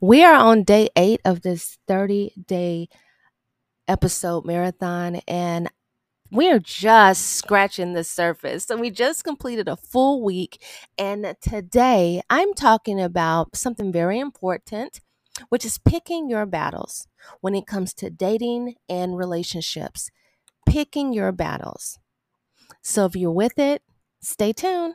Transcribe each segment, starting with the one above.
We are on day eight of this 30 day episode marathon, and we are just scratching the surface. So, we just completed a full week, and today I'm talking about something very important, which is picking your battles when it comes to dating and relationships. Picking your battles. So, if you're with it, stay tuned.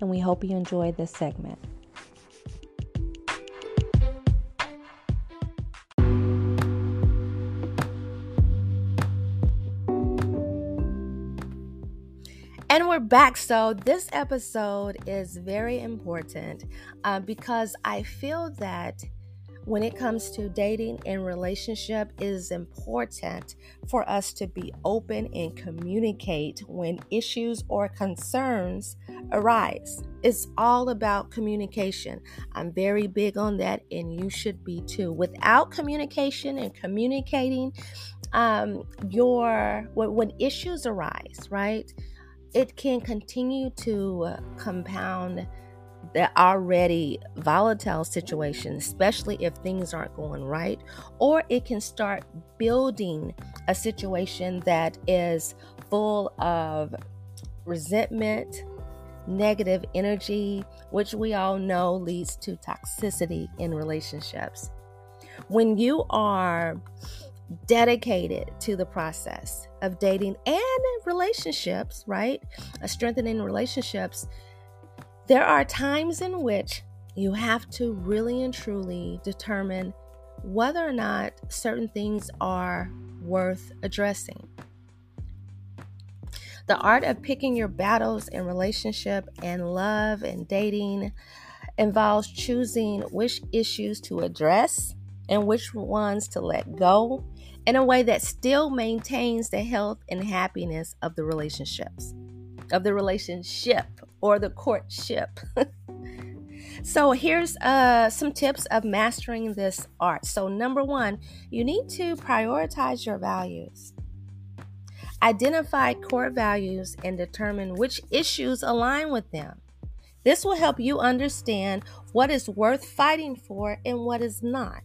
and we hope you enjoy this segment. And we're back. So, this episode is very important uh, because I feel that when it comes to dating and relationship it is important for us to be open and communicate when issues or concerns arise. It's all about communication. I'm very big on that and you should be too. Without communication and communicating um, your when, issues arise right it can continue to compound the already volatile situation, especially if things aren't going right, or it can start building a situation that is full of resentment, negative energy, which we all know leads to toxicity in relationships. When you are dedicated to the process of dating and relationships, right? Strengthening relationships, there are times in which you have to really and truly determine whether or not certain things are worth addressing. The art of picking your battles in relationship and love and dating involves choosing which issues to address and which ones to let go in a way that still maintains the health and happiness of the relationships, of the relationship or the courtship. so here's uh, some tips of mastering this art. So number one, you need to prioritize your values. Identify core values and determine which issues align with them. This will help you understand what is worth fighting for and what is not.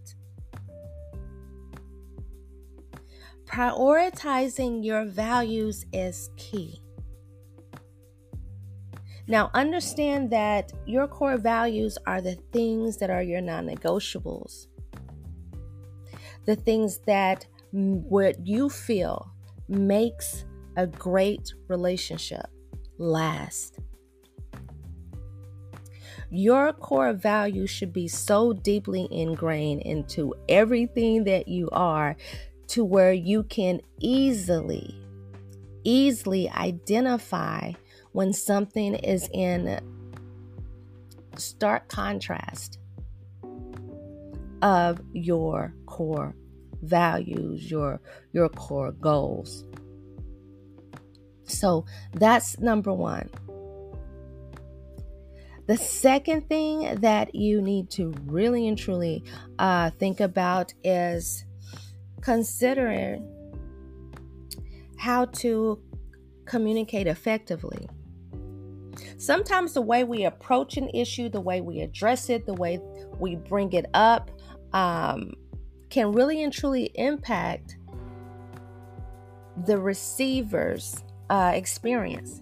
Prioritizing your values is key. Now, understand that your core values are the things that are your non negotiables, the things that what you feel makes a great relationship last. Your core values should be so deeply ingrained into everything that you are to where you can easily, easily identify when something is in stark contrast of your core values, your your core goals. So that's number 1. The second thing that you need to really and truly uh, think about is considering how to communicate effectively. Sometimes the way we approach an issue, the way we address it, the way we bring it up, um, can really and truly impact the receiver's uh, experience.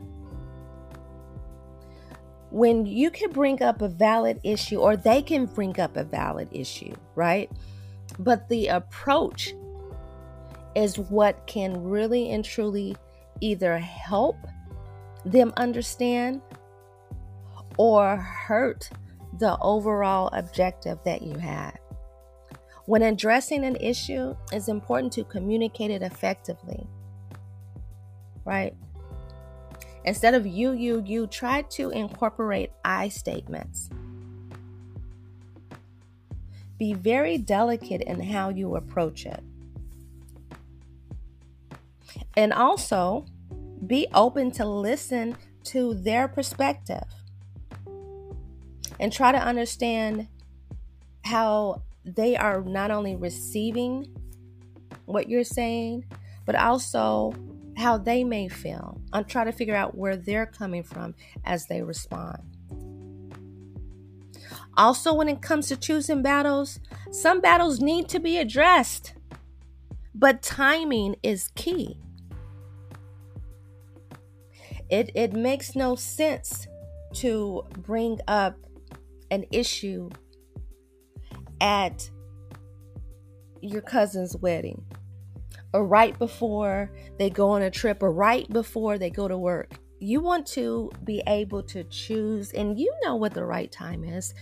When you can bring up a valid issue, or they can bring up a valid issue, right? But the approach is what can really and truly either help them understand or hurt the overall objective that you have. When addressing an issue, it's important to communicate it effectively, right? Instead of you, you, you, try to incorporate I statements. Be very delicate in how you approach it. And also be open to listen to their perspective and try to understand how they are not only receiving what you're saying, but also how they may feel. I'm trying to figure out where they're coming from as they respond. Also, when it comes to choosing battles, some battles need to be addressed, but timing is key. It, it makes no sense to bring up an issue at your cousin's wedding or right before they go on a trip or right before they go to work. You want to be able to choose, and you know what the right time is.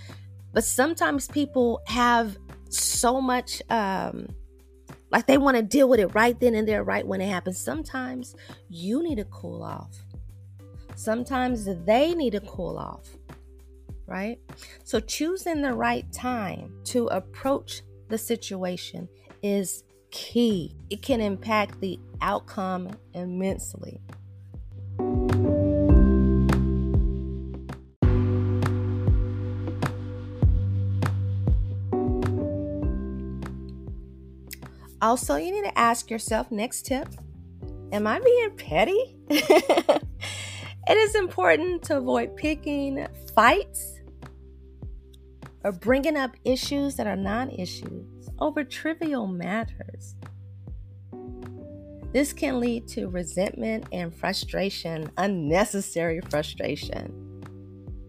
But sometimes people have so much, um, like they want to deal with it right then and there, right when it happens. Sometimes you need to cool off. Sometimes they need to cool off, right? So choosing the right time to approach the situation is key. It can impact the outcome immensely. Also, you need to ask yourself next tip Am I being petty? it is important to avoid picking fights or bringing up issues that are non issues over trivial matters. This can lead to resentment and frustration, unnecessary frustration.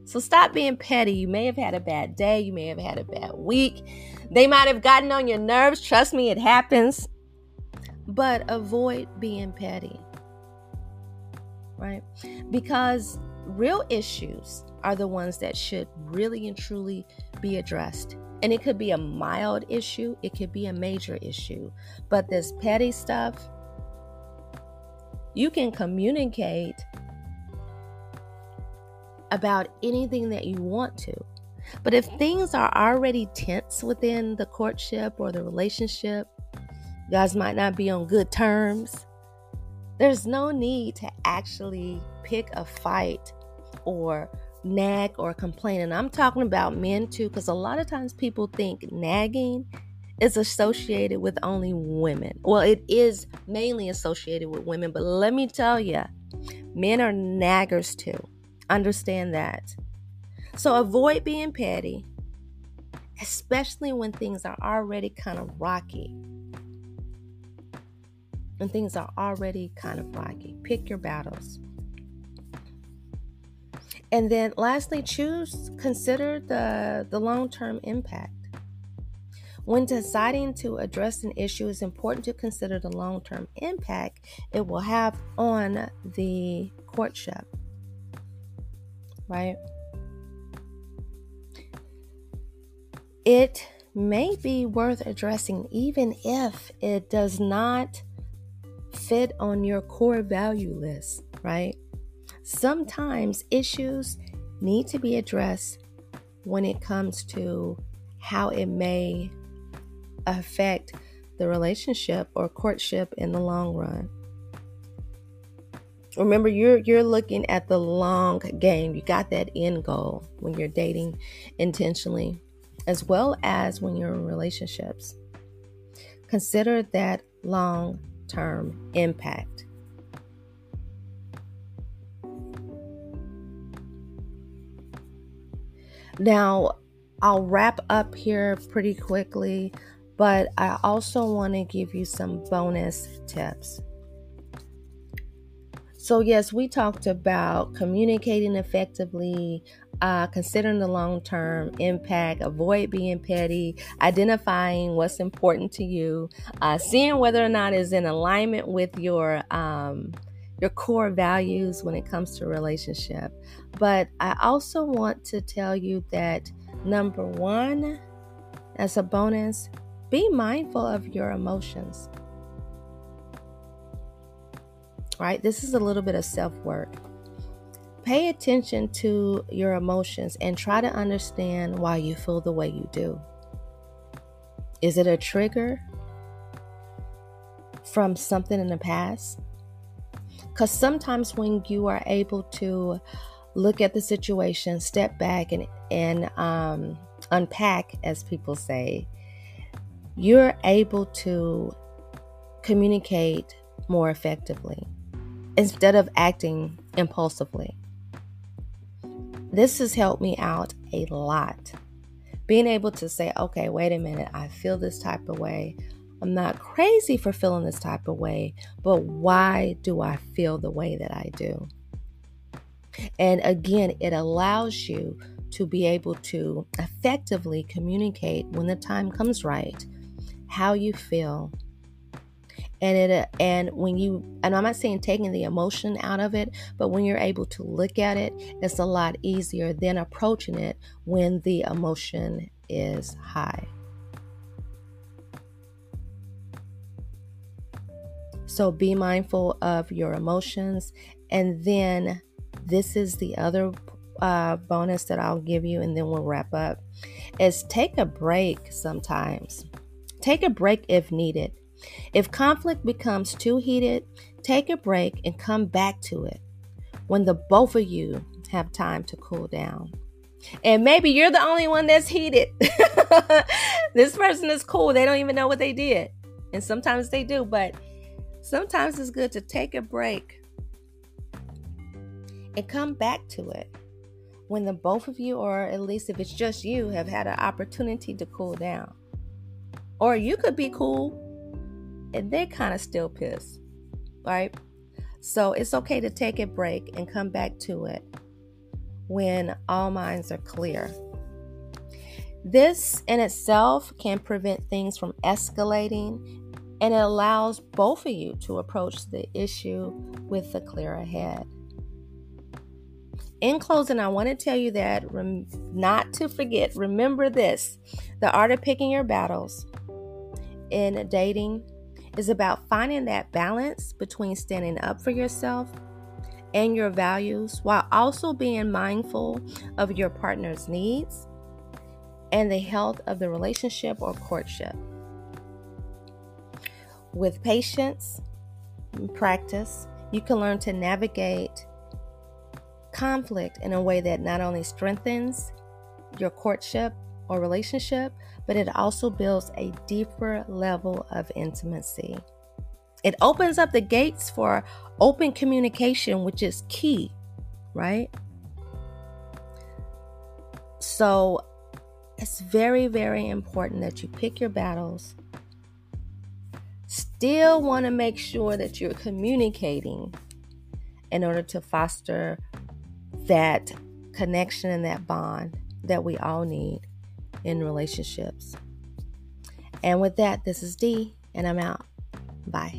So stop being petty. You may have had a bad day, you may have had a bad week. They might have gotten on your nerves. Trust me, it happens. But avoid being petty. Right? Because real issues are the ones that should really and truly be addressed. And it could be a mild issue, it could be a major issue. But this petty stuff, you can communicate about anything that you want to. But if things are already tense within the courtship or the relationship, you guys might not be on good terms. There's no need to actually pick a fight or nag or complain. And I'm talking about men too, because a lot of times people think nagging is associated with only women. Well, it is mainly associated with women, but let me tell you, men are naggers too. Understand that. So avoid being petty, especially when things are already kind of rocky. When things are already kind of rocky, pick your battles. And then lastly, choose, consider the, the long term impact. When deciding to address an issue, it's important to consider the long term impact it will have on the courtship. Right? It may be worth addressing even if it does not fit on your core value list, right? Sometimes issues need to be addressed when it comes to how it may affect the relationship or courtship in the long run. Remember you're you're looking at the long game. You got that end goal when you're dating intentionally as well as when you're in relationships. Consider that long-term impact. Now, I'll wrap up here pretty quickly, but I also want to give you some bonus tips. So, yes, we talked about communicating effectively, uh, considering the long term impact, avoid being petty, identifying what's important to you, uh, seeing whether or not is in alignment with your um, your core values when it comes to relationship. But I also want to tell you that number one, as a bonus, be mindful of your emotions. Right? This is a little bit of self work. pay attention to your emotions and try to understand why you feel the way you do. Is it a trigger from something in the past? Because sometimes when you are able to look at the situation, step back, and, and um, unpack, as people say, you're able to communicate more effectively instead of acting impulsively. This has helped me out a lot. Being able to say, okay, wait a minute, I feel this type of way. I'm not crazy for feeling this type of way, but why do I feel the way that I do? And again, it allows you to be able to effectively communicate when the time comes right how you feel and it uh, and when you and i'm not saying taking the emotion out of it but when you're able to look at it it's a lot easier than approaching it when the emotion is high so be mindful of your emotions and then this is the other uh, bonus that i'll give you and then we'll wrap up is take a break sometimes take a break if needed if conflict becomes too heated, take a break and come back to it when the both of you have time to cool down. And maybe you're the only one that's heated. this person is cool. They don't even know what they did. And sometimes they do, but sometimes it's good to take a break and come back to it when the both of you, or at least if it's just you, have had an opportunity to cool down. Or you could be cool and they're kind of still pissed, right? So it's okay to take a break and come back to it when all minds are clear. This in itself can prevent things from escalating and it allows both of you to approach the issue with a clearer head. In closing, I want to tell you that rem- not to forget, remember this the art of picking your battles in dating is about finding that balance between standing up for yourself and your values while also being mindful of your partner's needs and the health of the relationship or courtship. With patience and practice, you can learn to navigate conflict in a way that not only strengthens your courtship or relationship, but it also builds a deeper level of intimacy. It opens up the gates for open communication, which is key, right? So it's very, very important that you pick your battles. Still want to make sure that you're communicating in order to foster that connection and that bond that we all need in relationships. And with that, this is Dee, and I'm out. Bye.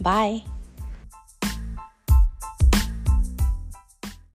Bye.